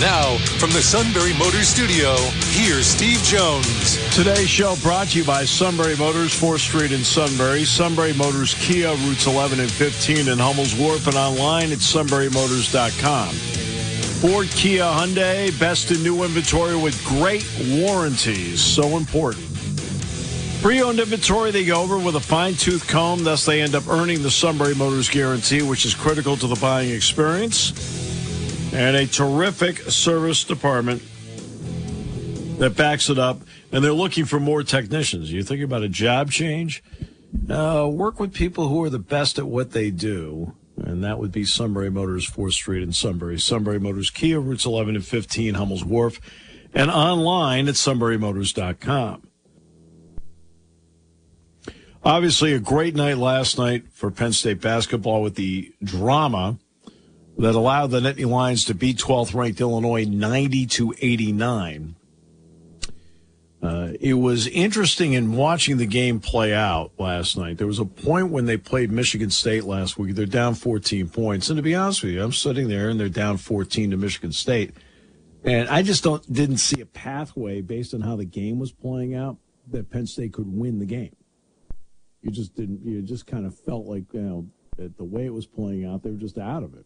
Now, from the Sunbury Motors Studio, here's Steve Jones. Today's show brought to you by Sunbury Motors, 4th Street in Sunbury, Sunbury Motors Kia, routes 11 and 15 in Hummel's Wharf, and online at sunburymotors.com. Ford, Kia, Hyundai, best in new inventory with great warranties. So important. Pre-owned inventory they go over with a fine-tooth comb, thus they end up earning the Sunbury Motors guarantee, which is critical to the buying experience. And a terrific service department that backs it up. And they're looking for more technicians. You think about a job change? Uh, work with people who are the best at what they do. And that would be Sunbury Motors, 4th Street in Sunbury. Sunbury Motors Kia, routes 11 and 15, Hummel's Wharf. And online at sunburymotors.com. Obviously, a great night last night for Penn State basketball with the drama that allowed the Nittany Lions to beat 12th ranked Illinois 90 to 89. Uh, it was interesting in watching the game play out last night. There was a point when they played Michigan State last week. They're down 14 points, and to be honest with you, I'm sitting there and they're down 14 to Michigan State, and I just don't didn't see a pathway based on how the game was playing out that Penn State could win the game you just didn't you just kind of felt like you know that the way it was playing out they were just out of it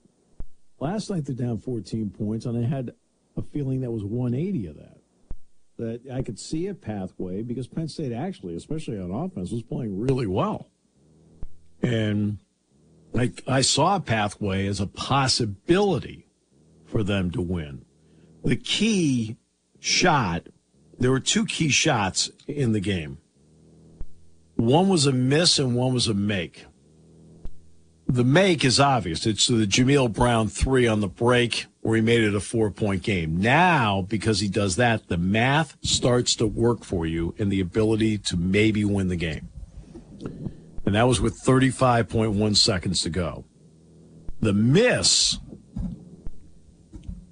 last night they're down 14 points and i had a feeling that was 180 of that. That i could see a pathway because penn state actually especially on offense was playing really well. And I, I saw a pathway as a possibility for them to win. The key shot there were two key shots in the game. One was a miss and one was a make. The make is obvious. It's the Jameel Brown three on the break where he made it a four point game. Now, because he does that, the math starts to work for you and the ability to maybe win the game. And that was with 35.1 seconds to go. The miss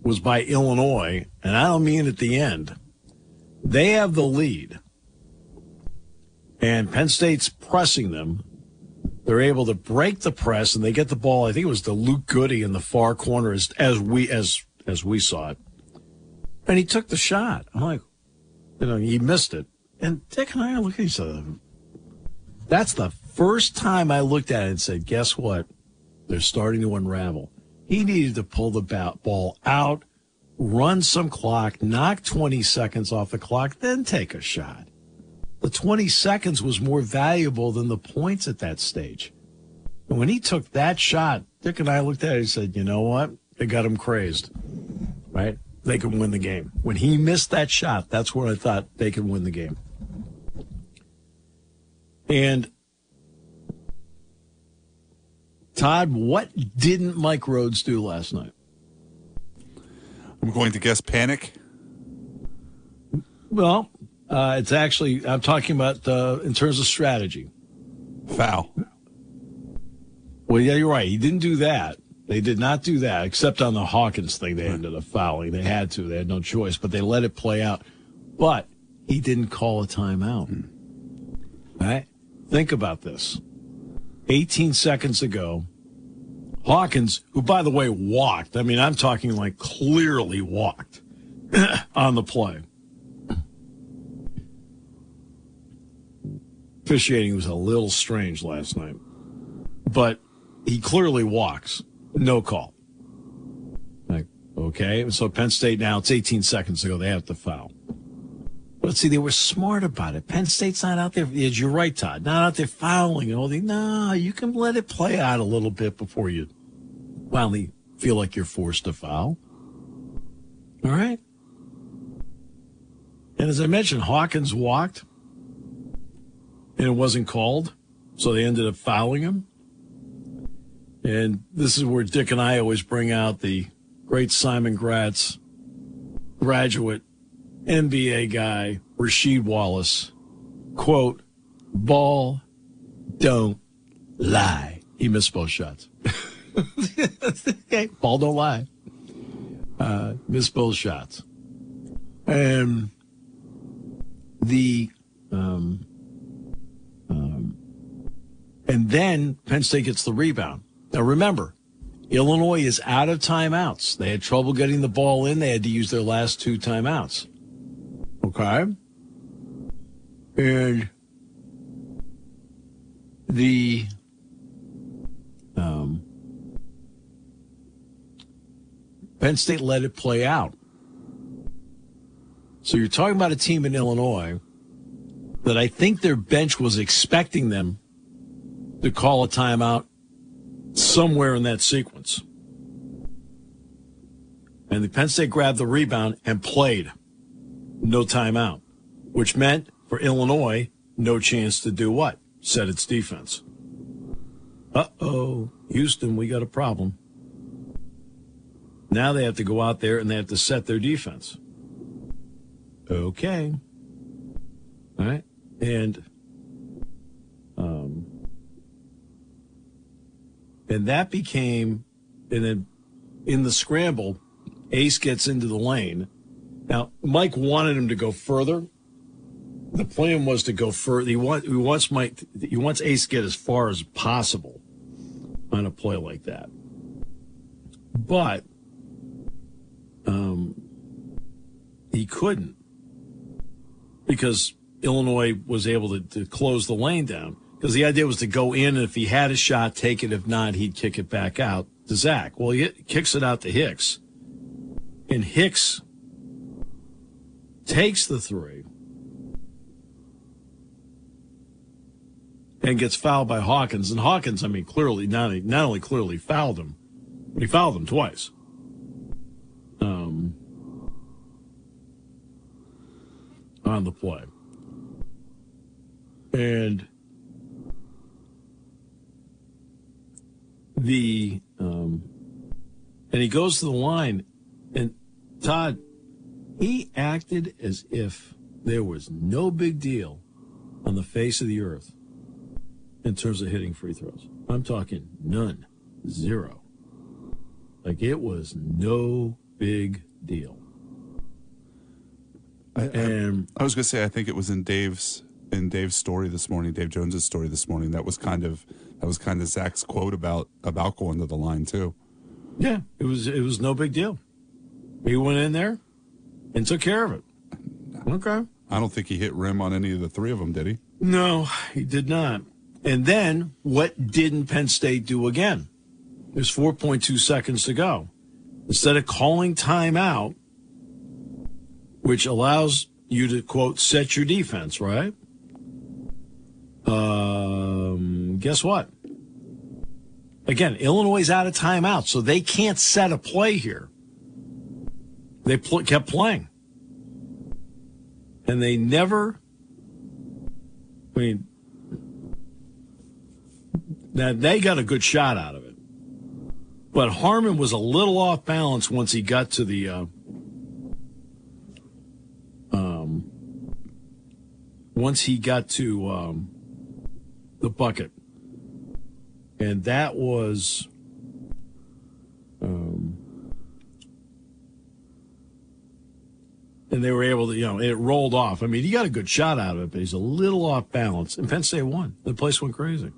was by Illinois, and I don't mean at the end. They have the lead and Penn State's pressing them. They're able to break the press, and they get the ball. I think it was to Luke Goody in the far corner, as, as we as as we saw it, and he took the shot. I'm like, you know, he missed it, and Dick and I look at each other. That's the first time I looked at it and said, "Guess what? They're starting to unravel." He needed to pull the ball out, run some clock, knock 20 seconds off the clock, then take a shot the 20 seconds was more valuable than the points at that stage. And when he took that shot, Dick and I looked at it and said, you know what? They got him crazed, right? They can win the game. When he missed that shot, that's when I thought they could win the game. And Todd, what didn't Mike Rhoades do last night? I'm going to guess panic. Well, uh, it's actually, I'm talking about uh, in terms of strategy. Foul. Well, yeah, you're right. He didn't do that. They did not do that, except on the Hawkins thing. They ended up fouling. They had to. They had no choice, but they let it play out. But he didn't call a timeout. Hmm. Right? Think about this. 18 seconds ago, Hawkins, who by the way walked, I mean, I'm talking like clearly walked on the play. Officiating was a little strange last night, but he clearly walks. No call. Like, okay. So Penn State now, it's 18 seconds ago, they have to foul. But see, they were smart about it. Penn State's not out there. You're right, Todd. Not out there fouling and all the. No, you can let it play out a little bit before you finally feel like you're forced to foul. All right. And as I mentioned, Hawkins walked and it wasn't called. So they ended up fouling him. And this is where Dick and I always bring out the great Simon Gratz, graduate, NBA guy, Rasheed Wallace. Quote, ball don't lie. He missed both shots. okay, ball don't lie. Uh, missed both shots. And the um, um, and then Penn State gets the rebound. Now remember, Illinois is out of timeouts. They had trouble getting the ball in. They had to use their last two timeouts. Okay. And the um, Penn State let it play out. So you're talking about a team in Illinois that I think their bench was expecting them to call a timeout somewhere in that sequence. And the Penn State grabbed the rebound and played. No timeout, which meant for Illinois, no chance to do what? Set its defense. Uh oh, Houston, we got a problem. Now they have to go out there and they have to set their defense. Okay. All right. And and that became and then in the scramble, Ace gets into the lane. Now, Mike wanted him to go further. The plan was to go further. He, want, he wants Mike. He wants Ace to get as far as possible on a play like that. But um, he couldn't because Illinois was able to, to close the lane down. Because the idea was to go in, and if he had a shot, take it. If not, he'd kick it back out to Zach. Well, he kicks it out to Hicks, and Hicks takes the three and gets fouled by Hawkins. And Hawkins, I mean, clearly not not only clearly fouled him, but he fouled him twice. Um, on the play, and the um, and he goes to the line, and Todd, he acted as if there was no big deal on the face of the earth in terms of hitting free throws. I'm talking none, zero. Like it was no big deal. I, I, I was going to say, I think it was in Dave's in Dave's story this morning, Dave Jones's story this morning. That was kind of that was kind of Zach's quote about about going to the line too. yeah, it was it was no big deal. He went in there and took care of it. Okay. I don't think he hit rim on any of the three of them, did he? No, he did not. And then what didn't Penn State do again? There's 4.2 seconds to go. Instead of calling timeout, which allows you to quote set your defense, right? Uh, Guess what? Again, Illinois is out of timeout, so they can't set a play here. They pl- kept playing, and they never. I mean, now they got a good shot out of it, but Harmon was a little off balance once he got to the. Uh, um, once he got to um, the bucket, and that was. Um, and they were able to, you know, it rolled off. I mean, he got a good shot out of it, but he's a little off balance. And Penn State won. The place went crazy.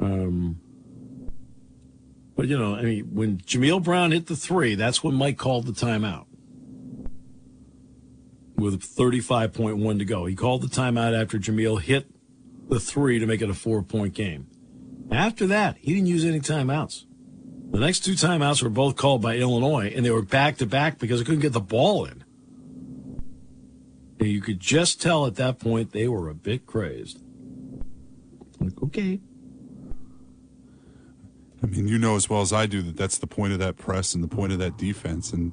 Um, but you know, I mean, when Jameel Brown hit the three, that's when Mike called the timeout with 35.1 to go. He called the timeout after Jameel hit the three to make it a four point game. After that, he didn't use any timeouts. The next two timeouts were both called by Illinois, and they were back to back because they couldn't get the ball in. And you could just tell at that point they were a bit crazed. Like, okay. I mean, you know as well as I do that that's the point of that press and the point of that defense. And,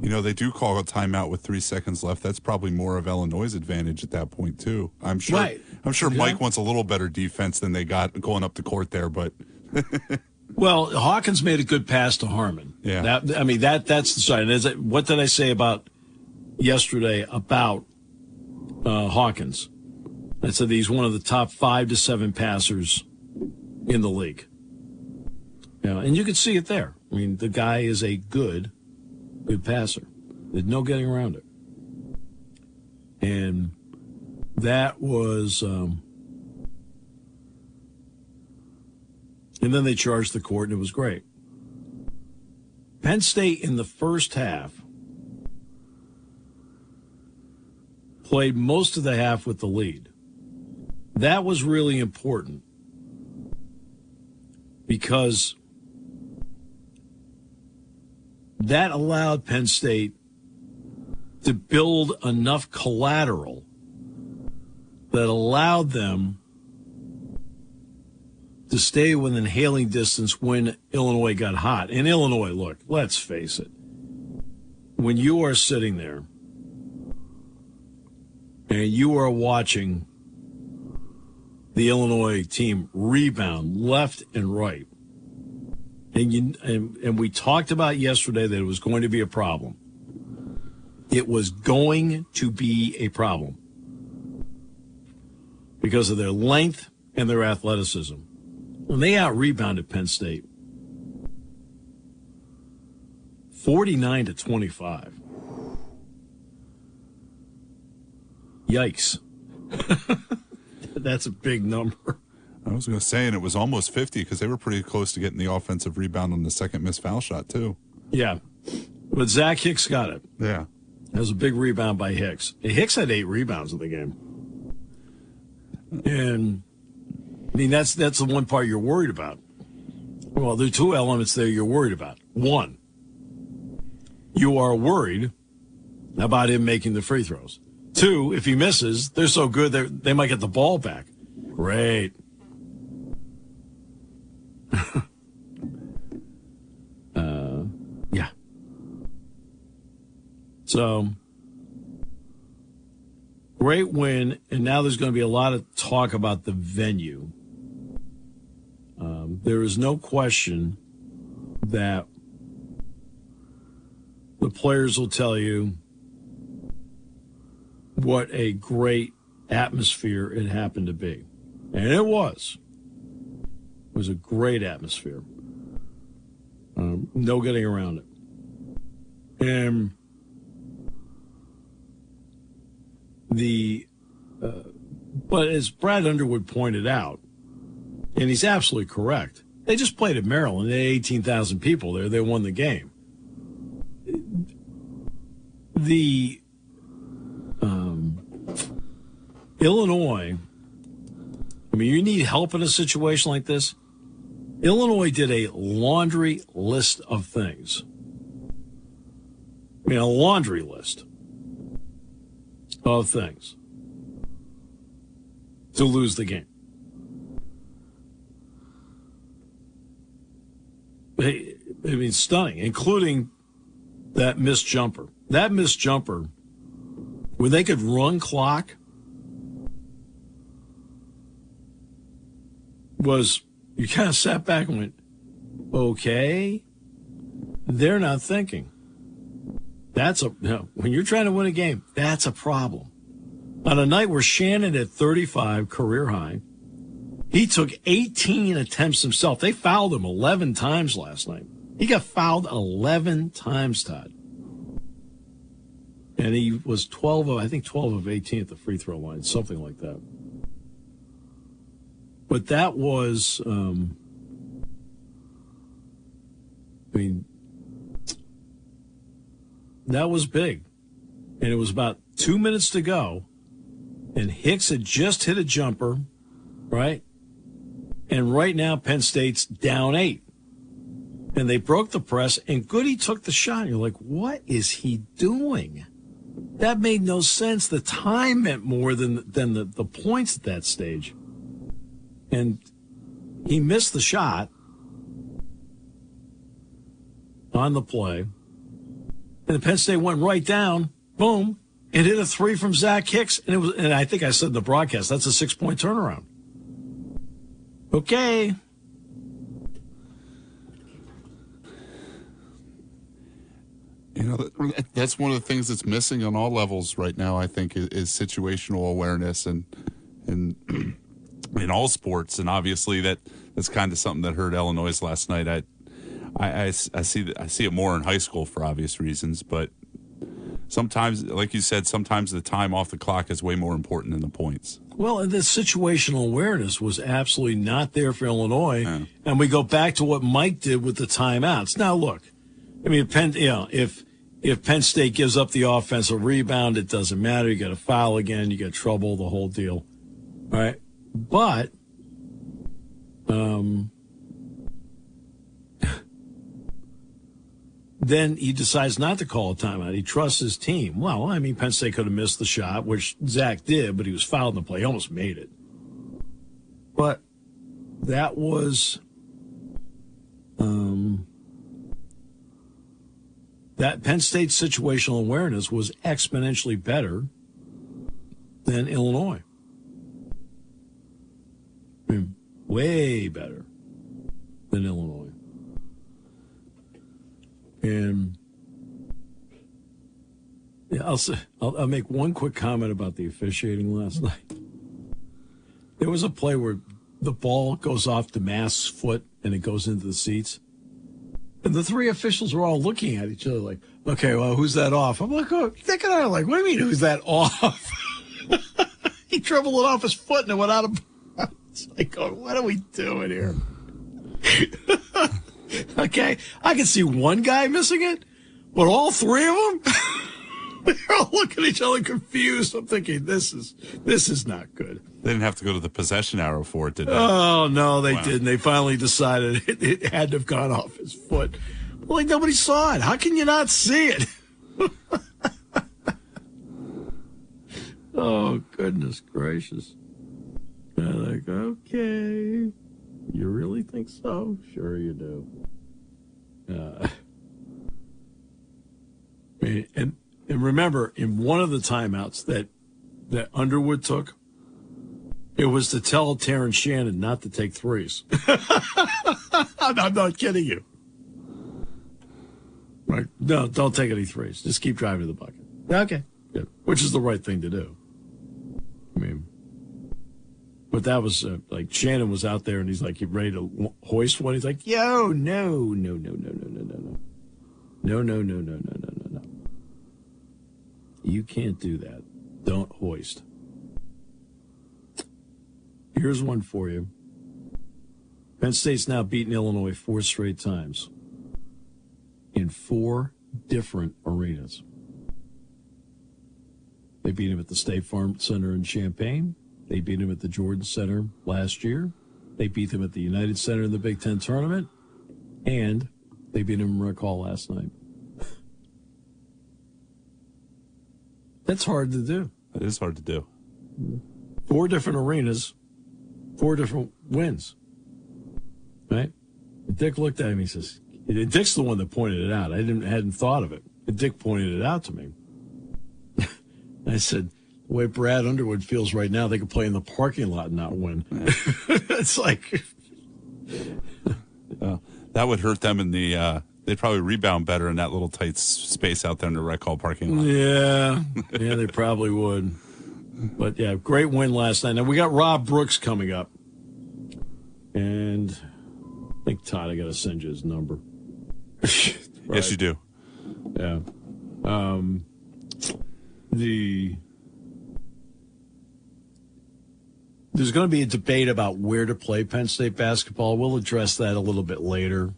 you know, they do call a timeout with three seconds left. That's probably more of Illinois' advantage at that point, too. I'm sure. Right. I'm sure Yeah. Mike wants a little better defense than they got going up the court there, but Well, Hawkins made a good pass to Harmon. Yeah. That, I mean, that that's the side. Is it, what did I say about yesterday about uh, Hawkins? I said he's one of the top five to seven passers in the league. Know, and you can see it there. I mean, the guy is a good, good passer. There's no getting around it. And that was, um, and then they charged the court, and it was great. Penn State in the first half played most of the half with the lead. That was really important because that allowed Penn State to build enough collateral that allowed them to stay within hailing distance when Illinois got hot. And Illinois, look, let's face it, when you are sitting there and you are watching the Illinois team rebound left and right, and, you, and, and we talked about yesterday that it was going to be a problem. It was going to be a problem because of their length and their athleticism. When they out rebounded Penn State 49 to 25. Yikes. That's a big number. I was going to say, and it was almost 50 because they were pretty close to getting the offensive rebound on the second missed foul shot, too. Yeah. But Zach Hicks got it. Yeah. That was a big rebound by Hicks. Hicks had eight rebounds in the game. And I mean that's that's the one part you're worried about. Well, there are two elements there you're worried about. One, you are worried about him making the free throws. Two, if he misses, they're so good that they might get the ball back. Great. uh, yeah. So, great win. And now there's going to be a lot of talk about the venue. Um, there is no question that the players will tell you what a great atmosphere it happened to be. And it was. It was a great atmosphere. Um, no getting around it. And the, uh, but as Brad Underwood pointed out, and he's absolutely correct, they just played at Maryland. They had 18,000 people there. They won the game. The um, Illinois, I mean, you need help in a situation like this. Illinois did a laundry list of things. I mean, a laundry list of things to lose the game. I mean, stunning, including that missed jumper. That missed jumper, where they could run clock, was you kind of sat back and went, okay, they're not thinking. That's a, you know, when you're trying to win a game, that's a problem. On a night where Shannon had 35 career high, he took 18 attempts himself. They fouled him 11 times last night. He got fouled 11 times, Todd. And he was 12 of, I think 12 of 18 at the free throw line, something like that. But that was, um, I mean, that was big. And it was about two minutes to go. And Hicks had just hit a jumper, right? And right now, Penn State's down eight. And they broke the press, and Goody took the shot. You're like, what is he doing? That made no sense. The time meant more than, than the, the points at that stage. And he missed the shot on the play. And the Penn State went right down, boom, and hit a three from Zach Hicks. And it was, and I think I said in the broadcast, that's a six point turnaround. Okay. You know, that's one of the things that's missing on all levels right now. I think is, is situational awareness and and in all sports, and obviously that that's kind of something that hurt Illinois last night. I, I, I, I see I see it more in high school for obvious reasons, but sometimes, like you said, sometimes the time off the clock is way more important than the points. Well, and the situational awareness was absolutely not there for Illinois, yeah. and we go back to what Mike did with the timeouts. Now, look, I mean, Penn, you know, if if Penn State gives up the offensive rebound, it doesn't matter. You get a foul again, you get trouble, the whole deal. All right. But um then he decides not to call a timeout. He trusts his team. Well, I mean, Penn State could have missed the shot, which Zach did, but he was fouled in the play. He almost made it. But that was um that Penn State's situational awareness was exponentially better than Illinois. I mean, way better than Illinois. And yeah, I'll, say, I'll, I'll make one quick comment about the officiating last night. There was a play where the ball goes off Domask's foot and it goes into the seats. And the three officials were all looking at each other like, okay, well, who's that off? I'm like, oh, thinking I are like, what do you mean, who's that off? he dribbled it off his foot and it went out of bounds. Like, oh, what are we doing here? okay, I can see one guy missing it, but all three of them, they're all looking at each other confused. I'm thinking, this is this is not good. They didn't have to go to the possession arrow for it, did they? Oh no, they wow. didn't. They finally decided it, it, had to have gone off his foot. Like nobody saw it. How can you not see it? oh goodness gracious! I'm like, okay, you really think so? Sure, you do. Uh, and and remember, in one of the timeouts that that Underwood took, it was to tell Terrence Shannon not to take threes. I'm not kidding you. Right? No, don't take any threes. Just keep driving to the bucket. Okay, good. Which is the right thing to do. I mean, but that was uh, like Shannon was out there and he's like, he ready to hoist one. He's like, yo, no, no, no, no, no, no, no, no. No, no, no, no, no, no, no, no. You can't do that. Don't hoist. Here's one for you. Penn State's now beaten Illinois four straight times in four different arenas. They beat him at the State Farm Center in Champaign. They beat him at the Jordan Center last year. They beat them at the United Center in the Big Ten tournament. And they beat him in Rec Hall last night. That's hard to do. It is hard to do. Four different arenas, four different wins. Right? Dick looked at him. He says, "Dick's the one that pointed it out. I didn't hadn't thought of it. Dick pointed it out to me." I said, "The way Brad Underwood feels right now, they could play in the parking lot and not win." it's like uh, that would hurt them in the. Uh, they'd probably rebound better in that little tight space out there in the Rec Hall parking lot. Yeah, yeah, they probably would. But yeah, great win last night. Now we got Rob Brooks coming up, and I think Todd, I got to send you his number. right. Yes, you do. Yeah. Um, the there's going to be a debate about where to play Penn State basketball. We'll address that a little bit later.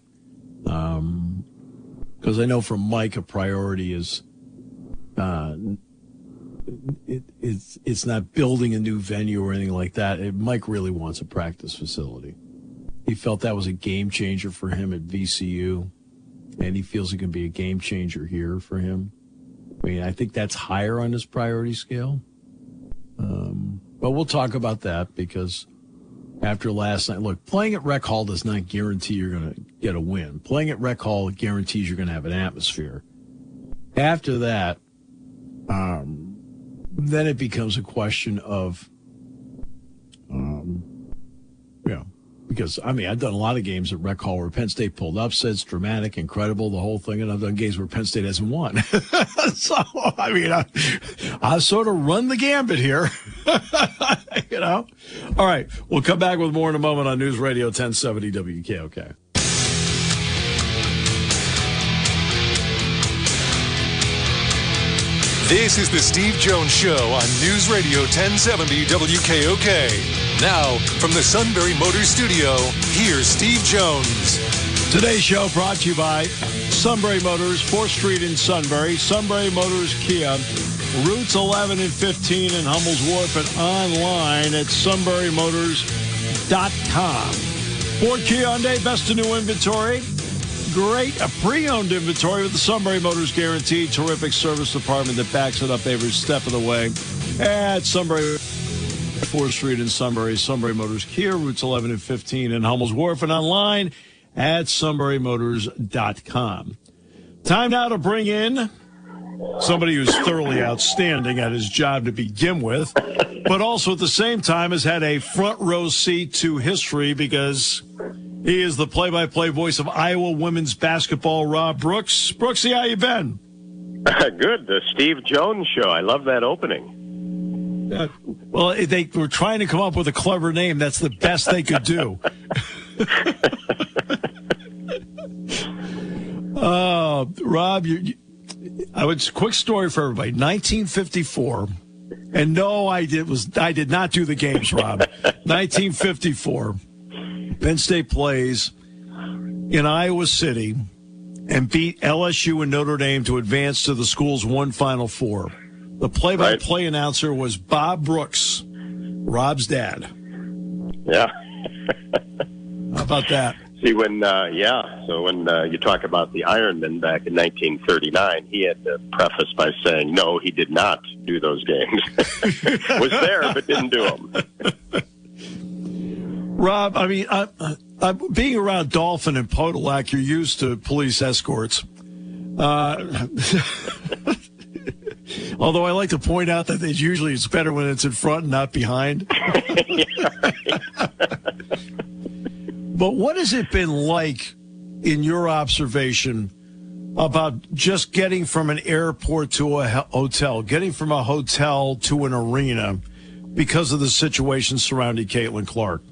Um, because I know from Mike a priority is uh, it, it's it's not building a new venue or anything like that. It, Mike really wants a practice facility. He felt that was a game changer for him at VCU, and he feels it can be a game changer here for him. I mean, I think that's higher on his priority scale. Um, but we'll talk about that because after last night, look, playing at Rec Hall does not guarantee you're going to get a win. Playing at Rec Hall guarantees you're going to have an atmosphere. After that, um, then it becomes a question of, um, you know, because I mean, I've done a lot of games at Rec Hall where Penn State pulled upsets, dramatic, incredible, the whole thing, and I've done games where Penn State hasn't won. so I mean, I, I sort of run the gambit here. you know? All right. We'll come back with more in a moment on News Radio 1070 WKOK. This is the Steve Jones Show on News Radio 1070 WKOK. Now, from the Sunbury Motors Studio, here's Steve Jones. Today's show brought to you by Sunbury Motors, 4th Street in Sunbury, Sunbury Motors Kia, routes 11 and 15 in Hummel's Wharf, and online at sunburymotors.com. Ford Kia Hyundai, best of new inventory. Great a pre-owned inventory with the Sunbury Motors guarantee. Terrific service department that backs it up every step of the way. At Sunbury 4th Street in Sunbury, Sunbury Motors Kia, routes 11 and 15 in Hummel's Wharf, and online at sunburymotors.com. Time now to bring in somebody who's thoroughly outstanding at his job to begin with, but also at the same time has had a front row seat to history because he is the play-by-play voice of Iowa women's basketball. Rob Brooks, Brooksy, how you been? Good, the Steve Jones show. I love that opening. Uh, well, they were trying to come up with a clever name. That's the best they could do. uh, Rob, you, you, I would quick story for everybody. 1954, and no, I did was I did not do the games, Rob. 1954, Penn State plays in Iowa City and beat LSU and Notre Dame to advance to the school's one Final Four. The play-by-play announcer was Bob Brooks, Rob's dad. Yeah. How about that? See, when, uh, yeah, so when uh, you talk about the Ironman back in 1939, he had to preface by saying, no, he did not do those games. was there, but didn't do them. Rob, I mean, uh, uh, being around Dolphin and Podolak, you're used to police escorts. Uh, although I like to point out that it's usually it's better when it's in front and not behind. but what has it been like in your observation about just getting from an airport to a hotel, getting from a hotel to an arena because of the situation surrounding Caitlin Clark?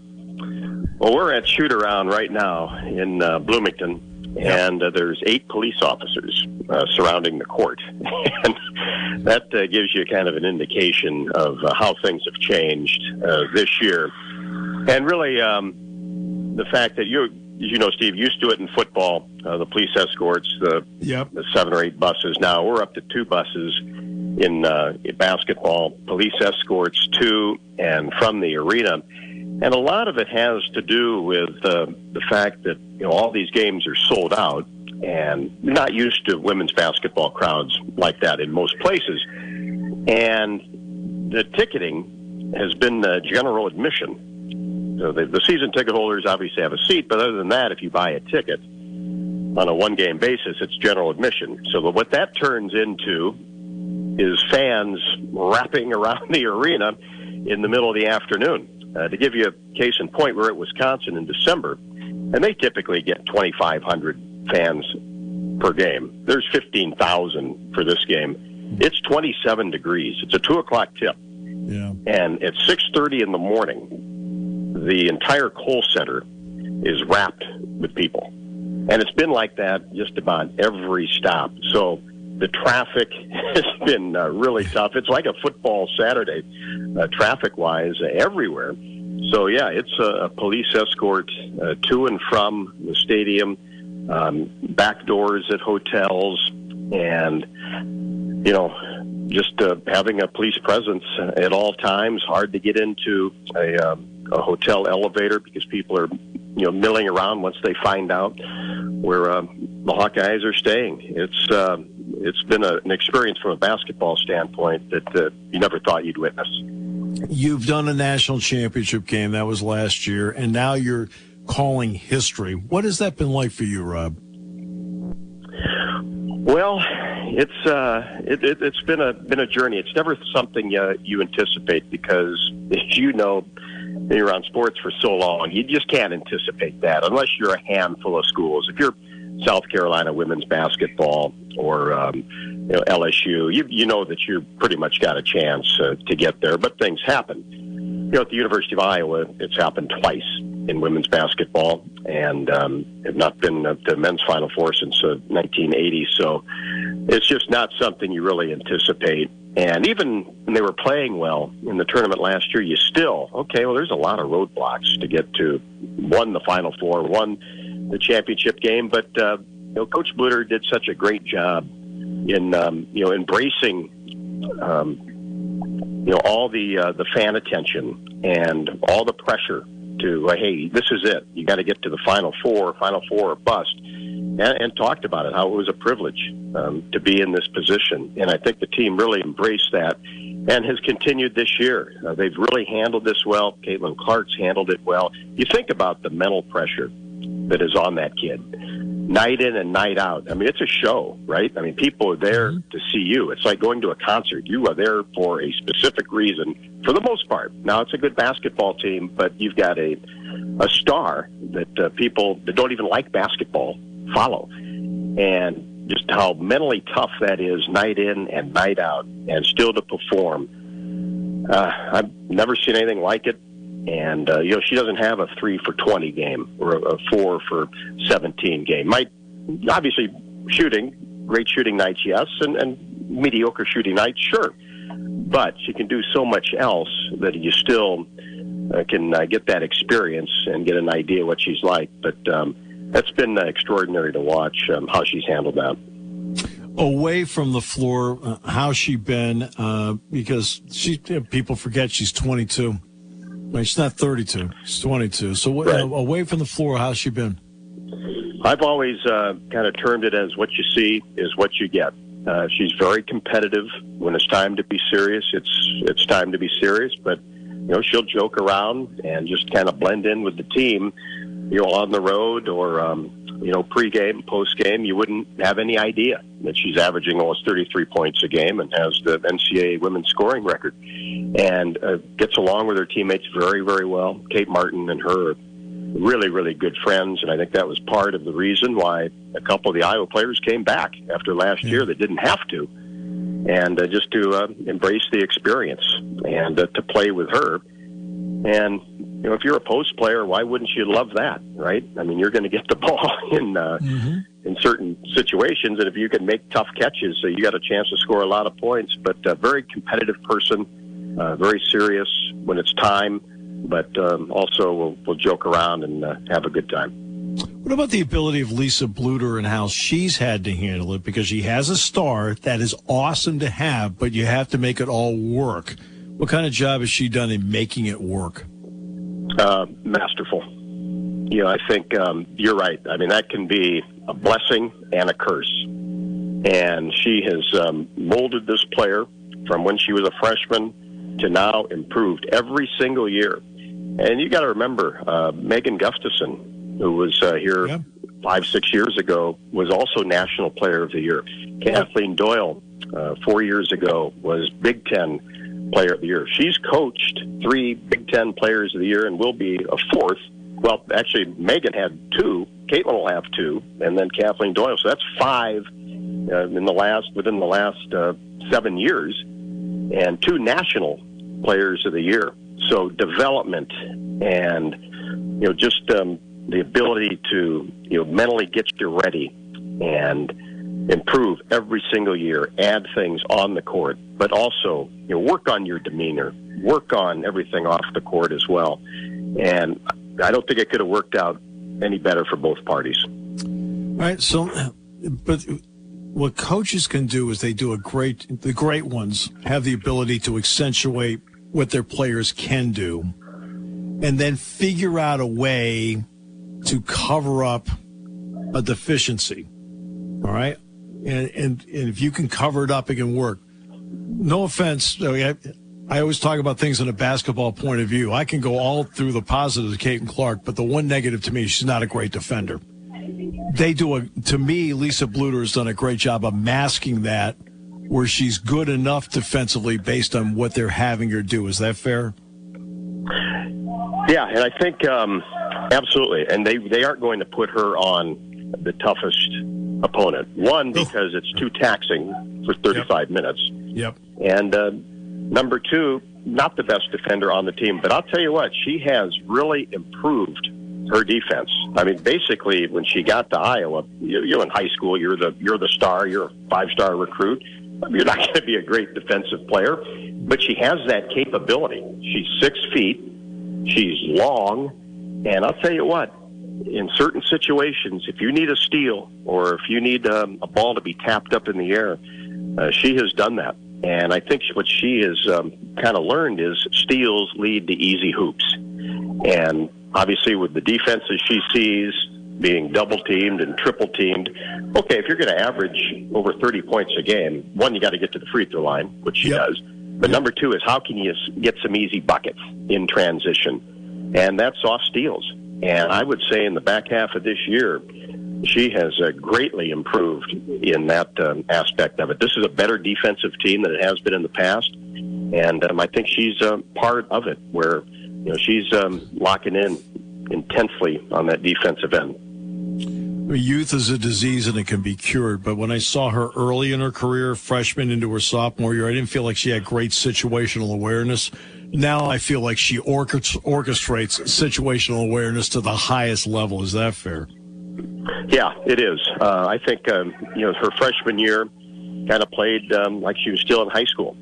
Well, we're at shoot around right now in uh, Bloomington, and uh, there's eight police officers uh, surrounding the court, and that uh, gives you kind of an indication of uh, how things have changed uh, this year, and really um, the fact that you. As you know, Steve, used to it in football. the police escorts, the, yep. the seven or eight buses. Now we're up to two buses in, in basketball. Police escorts to and from the arena and a lot of it has to do with uh, the fact that you know all these games are sold out, and not used to women's basketball crowds like that in most places. And the ticketing has been general admission. So the, the season ticket holders obviously have a seat, but other than that, if you buy a ticket on a one-game basis, it's general admission. So what that turns into is fans wrapping around the arena in the middle of the afternoon. Uh, to give you a case in point, we're at Wisconsin in December, and they typically get 2,500 fans per game. There's 15,000 for this game. It's 27 degrees. It's a two o'clock tip, yeah. and at 6:30 in the morning, the entire Kohl Center is wrapped with people, and it's been like that just about every stop. So the traffic has been uh, really tough. It's like a football Saturday, uh, traffic wise, uh, everywhere. So, yeah, it's a, a police escort uh, to and from the stadium, um, back doors at hotels, and, you know, just uh, having a police presence at all times. Hard to get into a, um, a hotel elevator because people are, you know, milling around once they find out where uh, the Hawkeyes are staying. It's uh, it's been a, an experience from a basketball standpoint that uh, you never thought you'd witness. You've done a national championship game that was last year, and now you're calling history. What has that been like for you, Rob? Well, it's uh, it, it, has been a been a journey. It's never something uh, you anticipate because, as you know, you're around sports for so long, you just can't anticipate that unless you're a handful of schools. If you're South Carolina women's basketball or um, you know, LSU, you you know that you pretty much got a chance uh, to get there, but things happen. You know, at the University of Iowa, it's happened twice in women's basketball, and um, have not been the men's Final Four since uh, 1980. So it's just not something you really anticipate. And even when they were playing well in the tournament last year, you still okay. Well, there's a lot of roadblocks to get to one the Final Four, one the championship game. But uh, you know, Coach Bluder did such a great job in um, you know embracing um, you know all the uh, the fan attention and all the pressure to uh, hey this is it. You got to get to the final four final four or bust. And, and talked about it how it was a privilege um, to be in this position. And I think the team really embraced that and has continued this year. Uh, they've really handled this well. Caitlin Clark's handled it well. You think about the mental pressure that is on that kid night in and night out. I mean, it's a show, right? I mean, people are there mm-hmm. to see you. It's like going to a concert. You are there for a specific reason, for the most part. Now, it's a good basketball team, but you've got a a star that uh, people that don't even like basketball follow, and just how mentally tough that is, night in and night out, and still to perform. Uh, I've never seen anything like it and uh, you know she doesn't have a three for twenty game or a, a four for seventeen game. Might obviously shooting, great shooting nights, yes, and, and mediocre shooting nights, sure, but she can do so much else that you still uh, can uh, get that experience and get an idea what she's like. But um, that's been uh, extraordinary to watch um, how she's handled that away from the floor, uh, how's she been? Uh, because she people forget she's 22. She's not 32. She's 22. So right. uh, away from the floor, how's she been? I've always uh, kind of termed it as what you see is what you get. Uh, she's very competitive. When it's time to be serious, it's it's time to be serious. But you know, she'll joke around and just kind of blend in with the team. You know, on the road or um, you know, pregame, postgame, you wouldn't have any idea that she's averaging almost 33 points a game and has the NCAA women's scoring record, and uh, gets along with her teammates very, very well. Kate Martin and her are really, really good friends, and I think that was part of the reason why a couple of the Iowa players came back after last yeah. year. They didn't have to, and uh, just to uh, embrace the experience and uh, to play with her. And you know, if you're a post player, why wouldn't you love that, right? I mean, you're going to get the ball in uh, mm-hmm. in certain situations, and if you can make tough catches, so you got a chance to score a lot of points. But a very competitive person, uh, very serious when it's time, but um, also will will joke around and uh, have a good time. What about the ability of Lisa Bluder and how she's had to handle it? Because she has a star that is awesome to have, but you have to make it all work. What kind of job has she done in making it work? uh, masterful. You know, I think um, you're right. I mean, that can be a blessing and a curse. And she has um, molded this player from when she was a freshman to now improved every single year. And you got to remember, uh, Megan Gustafson, who was uh, here yeah. five, six years ago, was also National Player of the Year. Kathleen Doyle, uh, four years ago, was Big Ten Player of the Year. She's coached three Big Ten Players of the Year and will be a fourth. Well, actually, Megan had two. Caitlin will have two, and then Kathleen Doyle. So that's five uh, in the last within the last uh, seven years, and two national Players of the Year. So development and you know just um, the ability to you know mentally get you ready and improve every single year, add things on the court, but also you know, work on your demeanor, work on everything off the court as well. And I don't think it could have worked out any better for both parties. All right. So, but what coaches can do is they do a great, the great ones have the ability to accentuate what their players can do and then figure out a way to cover up a deficiency. All right and, and, and if you can cover it up, it can work. No offense. I, I always talk about things in a basketball point of view. I can go all through the positives of Caitlin Clark, but the one negative to me, she's not a great defender. They do a, to me, Lisa Bluder has done a great job of masking that where she's good enough defensively based on what they're having her do. Is that fair? Yeah, and I think um, absolutely. And they they aren't going to put her on the toughest opponent. One, because it's too taxing for 35 minutes. Yep. And uh, number two, not the best defender on the team, but I'll tell you what, she has really improved her defense. I mean, basically, when she got to Iowa, you, you're in high school, you're the you're the star, you're a five star recruit. You're not going to be a great defensive player, but she has that capability. She's six feet, she's long, and I'll tell you what. In certain situations, if you need a steal or if you need um, a ball to be tapped up in the air, uh, she has done that. And I think what she has um, kind of learned is steals lead to easy hoops. And obviously, with the defenses she sees being double teamed and triple teamed, okay, if you're going to average over 30 points a game, one, you got to get to the free throw line, which she Yep. does. But number two is how can you get some easy buckets in transition? And that's off steals. And I would say in the back half of this year, she has uh, greatly improved in that um, aspect of it. This is a better defensive team than it has been in the past, and um, I think she's uh, part of it. Where you know she's um, locking in intensely on that defensive end. Youth is a disease and it can be cured. But when I saw her early in her career, freshman into her sophomore year, I didn't feel like she had great situational awareness. Now I feel like she orchestrates situational awareness to the highest level. Is that fair? Yeah, it is. Uh, I think um, you know her freshman year kind of played um, like she was still in high school,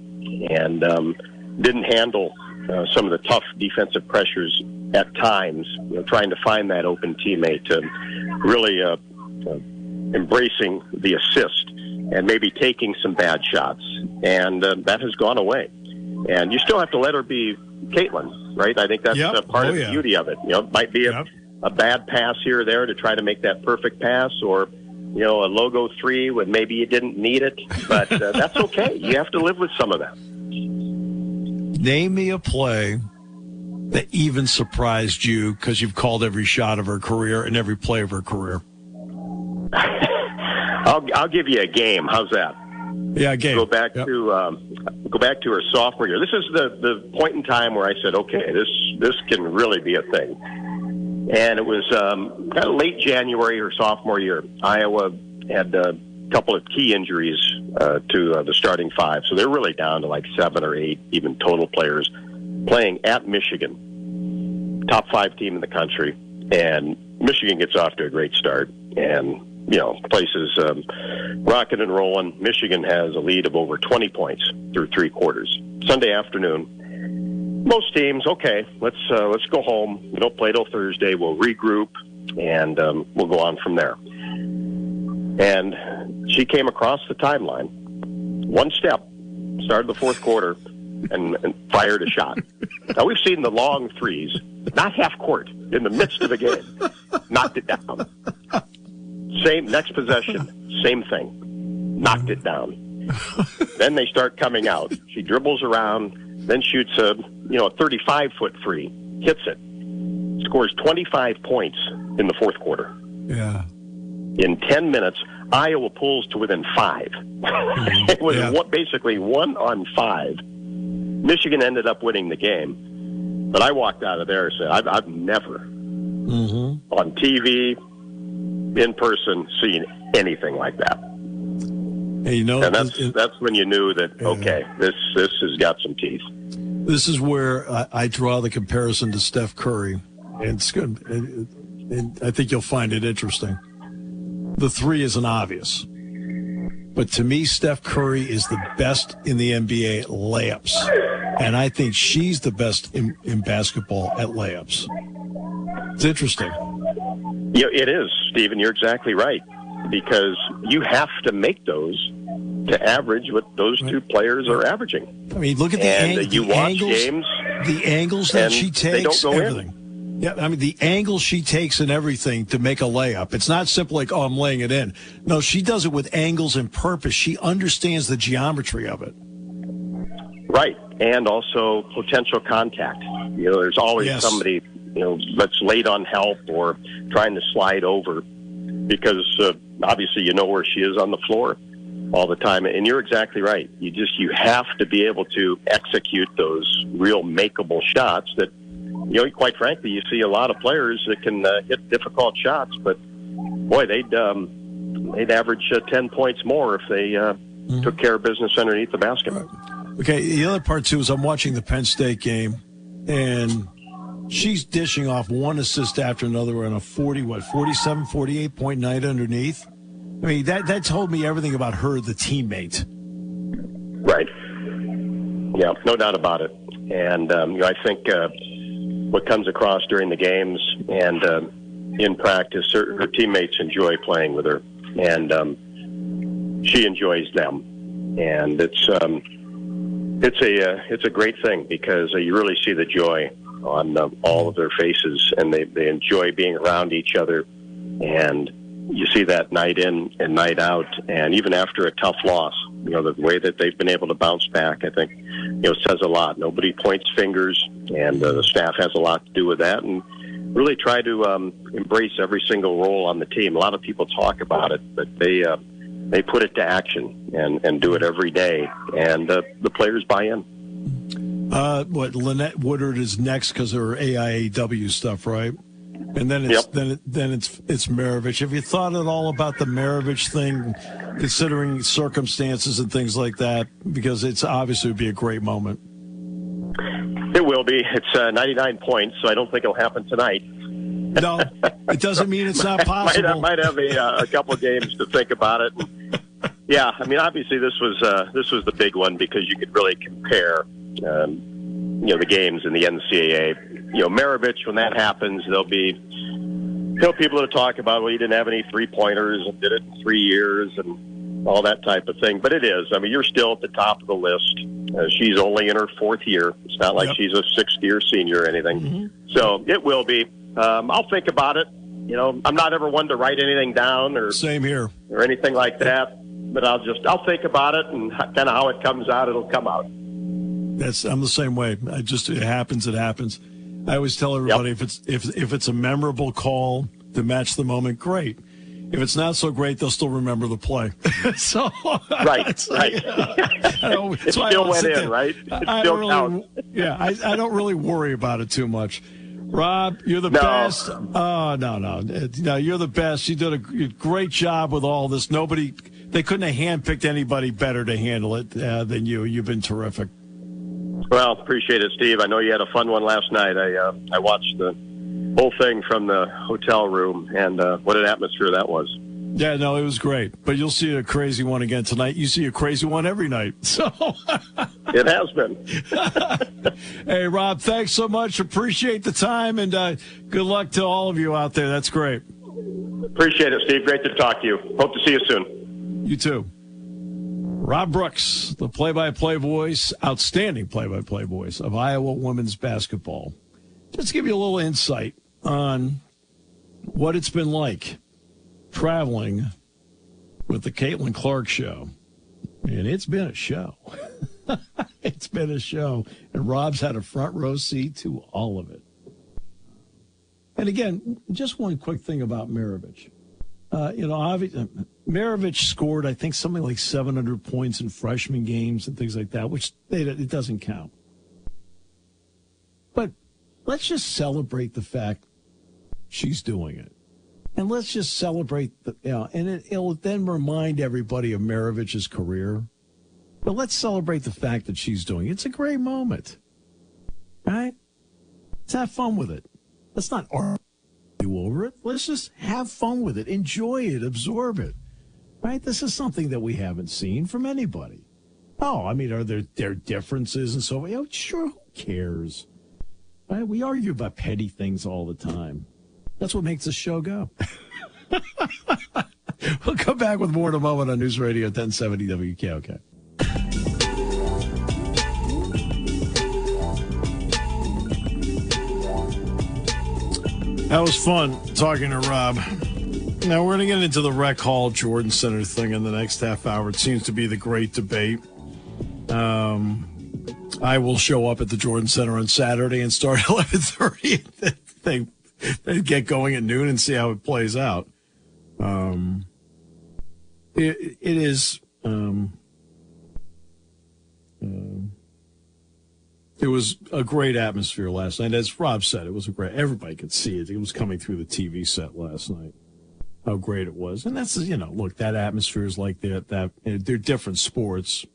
and um, didn't handle uh, some of the tough defensive pressures at times. You know, trying to find that open teammate, to really uh, uh, embracing the assist, and maybe taking some bad shots, and uh, that has gone away. And you still have to let her be Caitlin, right? I think that's Yep. part Oh, of the yeah. beauty of it. You know, it might be a Yep. a bad pass here or there to try to make that perfect pass or you know a logo three when maybe you didn't need it but uh, that's okay you have to live with some of that Name me a play that even surprised you because you've called every shot of her career and every play of her career. i'll i'll give you a game how's that Yeah, game. go back Yep. to um, go back to her sophomore year. This is the the point in time where i said okay this this can really be a thing. And it was um, kind of late january her sophomore year iowa had a couple of key injuries uh, to uh, the starting five. So they're really down to like seven or eight even total players playing at michigan top five team in the country. And michigan gets off to a great start. And you know places um, rocking and rolling. Michigan has a lead of over 20 points through three quarters. Sunday afternoon, most teams, okay, let's uh, let's go home. We don't play till Thursday. We'll regroup and um, we'll go on from there. And she came across the timeline, one step, started the fourth quarter, and, and fired a shot. now we've seen the long threes, not half court, in the midst of the game, knocked it down. Same next possession, same thing. Knocked it down. then they start coming out. She dribbles around, then shoots a you know a 35 foot three, hits it, scores 25 points in the fourth quarter. Yeah. In 10 minutes, Iowa pulls to within 5 it was Yeah. one, basically one on five. Michigan ended up winning the game, but I walked out of there and said, I've, I've never Mm-hmm. on TV, in person, seen anything like that. Hey, you know, And that's it- that's when you knew that okay, this this has got some teeth. this is where I, I draw the comparison to Steph Curry, and it's good. And, and I think you'll find it interesting. The three isn't obvious, but to me, Steph Curry is the best in the NBA at layups, and I think she's the best in, in basketball at layups. It's interesting. Yeah, it is, Stephen. You're exactly right because you have to make those to average what those two players are averaging. I mean, look at the, ang- you the angles. games, the angles that she they don't takes, go in. everything. Yeah, I mean the angles she takes and everything to make a layup. It's not simple like, oh, I'm laying it in. No, she does it with angles and purpose. She understands the geometry of it. right? And also potential contact. You know, there's always Yes. somebody you know that's late on help or trying to slide over because uh, obviously you know where she is on the floor all the time. And you're exactly right. You just you have to be able to execute those real makeable shots that you know. Quite frankly, you see a lot of players that can uh, hit difficult shots, but boy, they'd um, they'd average uh, ten points more if they uh, mm-hmm. took care of business underneath the basket. Right. Okay, the other part too is I'm watching the Penn State game, and she's dishing off one assist after another on a 40 what 47 48 point night underneath? I mean that that told me everything about her the teammate. Right. Yeah no doubt about it. And um, you know, i think uh, what comes across during the games and uh, in practice her, her, teammates enjoy playing with her. And um, she enjoys them. And it's um, it's a uh, it's a great thing because you really see the joy on uh, all of their faces, and they they enjoy being around each other, and you see that night in and night out, and even after a tough loss, you know the way that they've been able to bounce back, I think, you know, says a lot. Nobody points fingers, and uh, the staff has a lot to do with that, and really try to um, embrace every single role on the team. A lot of people talk about it, but they uh, they put it to action and and do it every day, and uh, the players buy in. Uh, what Lynette Woodard is next because of her AIAW stuff, right? And then it's yep. then it, then it's it's Maravich. Have you thought at all about the Maravich thing, considering circumstances and things like that? Because it's obviously would be a great moment. It will be. It's uh, 99 points, so I don't think it'll happen tonight. No, it doesn't mean it's not possible. might, might have a, uh, a couple of games to think about it. yeah, I mean, obviously this was uh, this was the big one because you could really compare um, you know, the games in the NCAA. You know, Maravich, when that happens, there'll be you know, people to talk about, well, you didn't have any three pointers and did it in three years and all that type of thing. But it is. I mean, you're still at the top of the list. Uh, she's only in her fourth year. It's not like yep. she's a sixth year senior or anything. Mm-hmm. So it will be. Um, I'll think about it. You know, I'm not ever one to write anything down or same here or anything like that. But I'll just I'll think about it and kind of how it comes out, it'll come out. That's I'm the same way. I just it happens. It happens. I always tell everybody yep. if it's if if it's a memorable call to match the moment, great. If it's not so great, they'll still remember the play. so right, right. I, it still went in, there. right? It I still really, counts. Yeah, I, I don't really worry about it too much. Rob, you're the no. best. Oh no, no, no! You're the best. You did a great job with all this. Nobody, they couldn't have handpicked anybody better to handle it uh, than you. You've been terrific. Well, appreciate it, Steve. I know you had a fun one last night. I uh, I watched the whole thing from the hotel room, and uh, what an atmosphere that was. Yeah, no, it was great. But you'll see a crazy one again tonight. You see a crazy one every night. So it has been. hey, Rob, thanks so much. Appreciate the time, and uh, good luck to all of you out there. That's great. Appreciate it, Steve. Great to talk to you. Hope to see you soon. You too. Rob Brooks, the play by play voice, outstanding play by play voice of Iowa women's basketball. Just give you a little insight on what it's been like traveling with the Caitlin Clark show. And it's been a show. it's been a show. And Rob's had a front row seat to all of it. And again, just one quick thing about Maravich. Uh, you know, obviously, Maravich scored, I think, something like 700 points in freshman games and things like that, which they, it doesn't count. But let's just celebrate the fact she's doing it. And let's just celebrate the, you know, and it, will then remind everybody of Maravich's career. But let's celebrate the fact that she's doing it. It's a great moment. Right? Let's have fun with it. Let's not argue over it. Let's just have fun with it. Enjoy it. Absorb it right? This is something that we haven't seen from anybody. Oh, I mean, are there there differences and so on? Know, oh, sure, who cares? Right? We argue about petty things all the time. That's what makes the show go. we'll come back with more in a moment on News Radio 1070 WKOK. That was fun talking to Rob. Now we're going to get into the Rec Hall Jordan Center thing in the next half hour. It seems to be the great debate. Um, I will show up at the Jordan Center on Saturday and start at eleven thirty. they they get going at noon and see how it plays out. Um, it, it is. Um, uh, it was a great atmosphere last night. As Rob said, it was a great. Everybody could see it. It was coming through the TV set last night. how great it was. And that's you know, look, that atmosphere is like that. That eh, they're different sports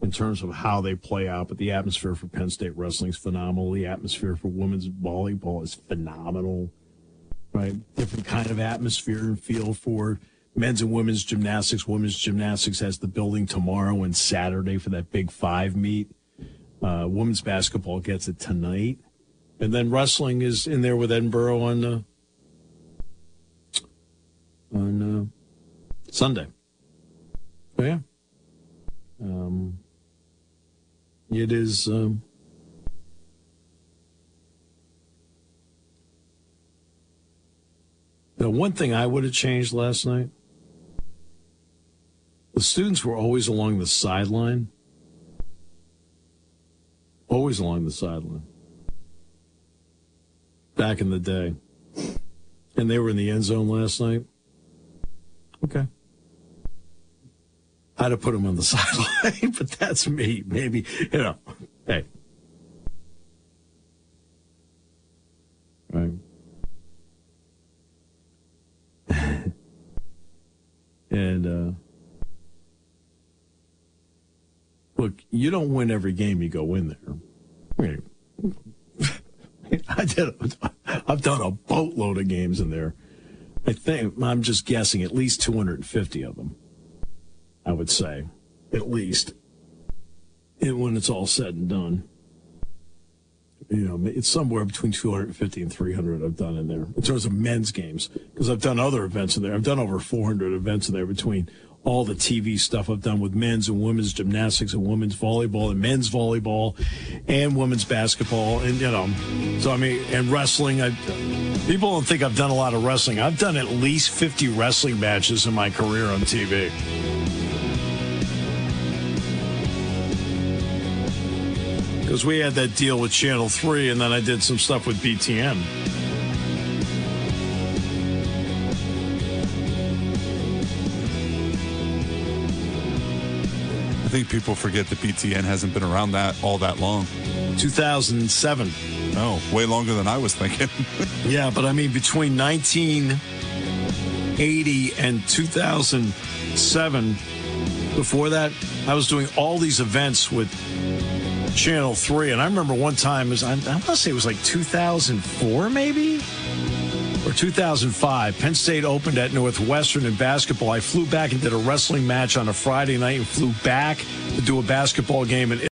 in terms of how they play out, but the atmosphere for Penn State wrestling is phenomenal. The atmosphere for women's volleyball is phenomenal. Right, different kind of atmosphere and feel for men's and women's gymnastics. Women's gymnastics has the building tomorrow and Saturday for that big five meet. Uh, women's basketball gets it tonight, and then wrestling is in there with Edinboro on uh, on uh, Sunday. Oh, yeah. Um, it is. Um, the one thing I would have changed last night the students were always along the sideline. Always along the sideline. Back in the day. And they were in the end zone last night. Okay. I'd have put them on the sideline, but that's me. Maybe, you know, hey. Right. and, uh, look, you don't win every game you go in there. I did. I've done a boatload of games in there. I think I'm just guessing at least 250 of them. I would say, at least, and when it's all said and done. You know, it's somewhere between 250 and 300 I've done in there in terms of men's games because I've done other events in there. I've done over 400 events in there between all the TV stuff I've done with men's and women's gymnastics and women's volleyball and men's volleyball and women's basketball and you know so I mean and wrestling I people don't think I've done a lot of wrestling. I've done at least 50 wrestling matches in my career on TV because we had that deal with Channel 3 and then I did some stuff with BTN I think people forget that BTN hasn't been around that all that long. 2007. No, way longer than I was thinking. yeah, but I mean between 1980 and 2007, before that, I was doing all these events with Channel 3. And I remember one time, was, I, I want to say it was like 2004 maybe? Or 2005, Penn State opened at Northwestern in basketball. I flew back and did a wrestling match on a Friday night and flew back to do a basketball game in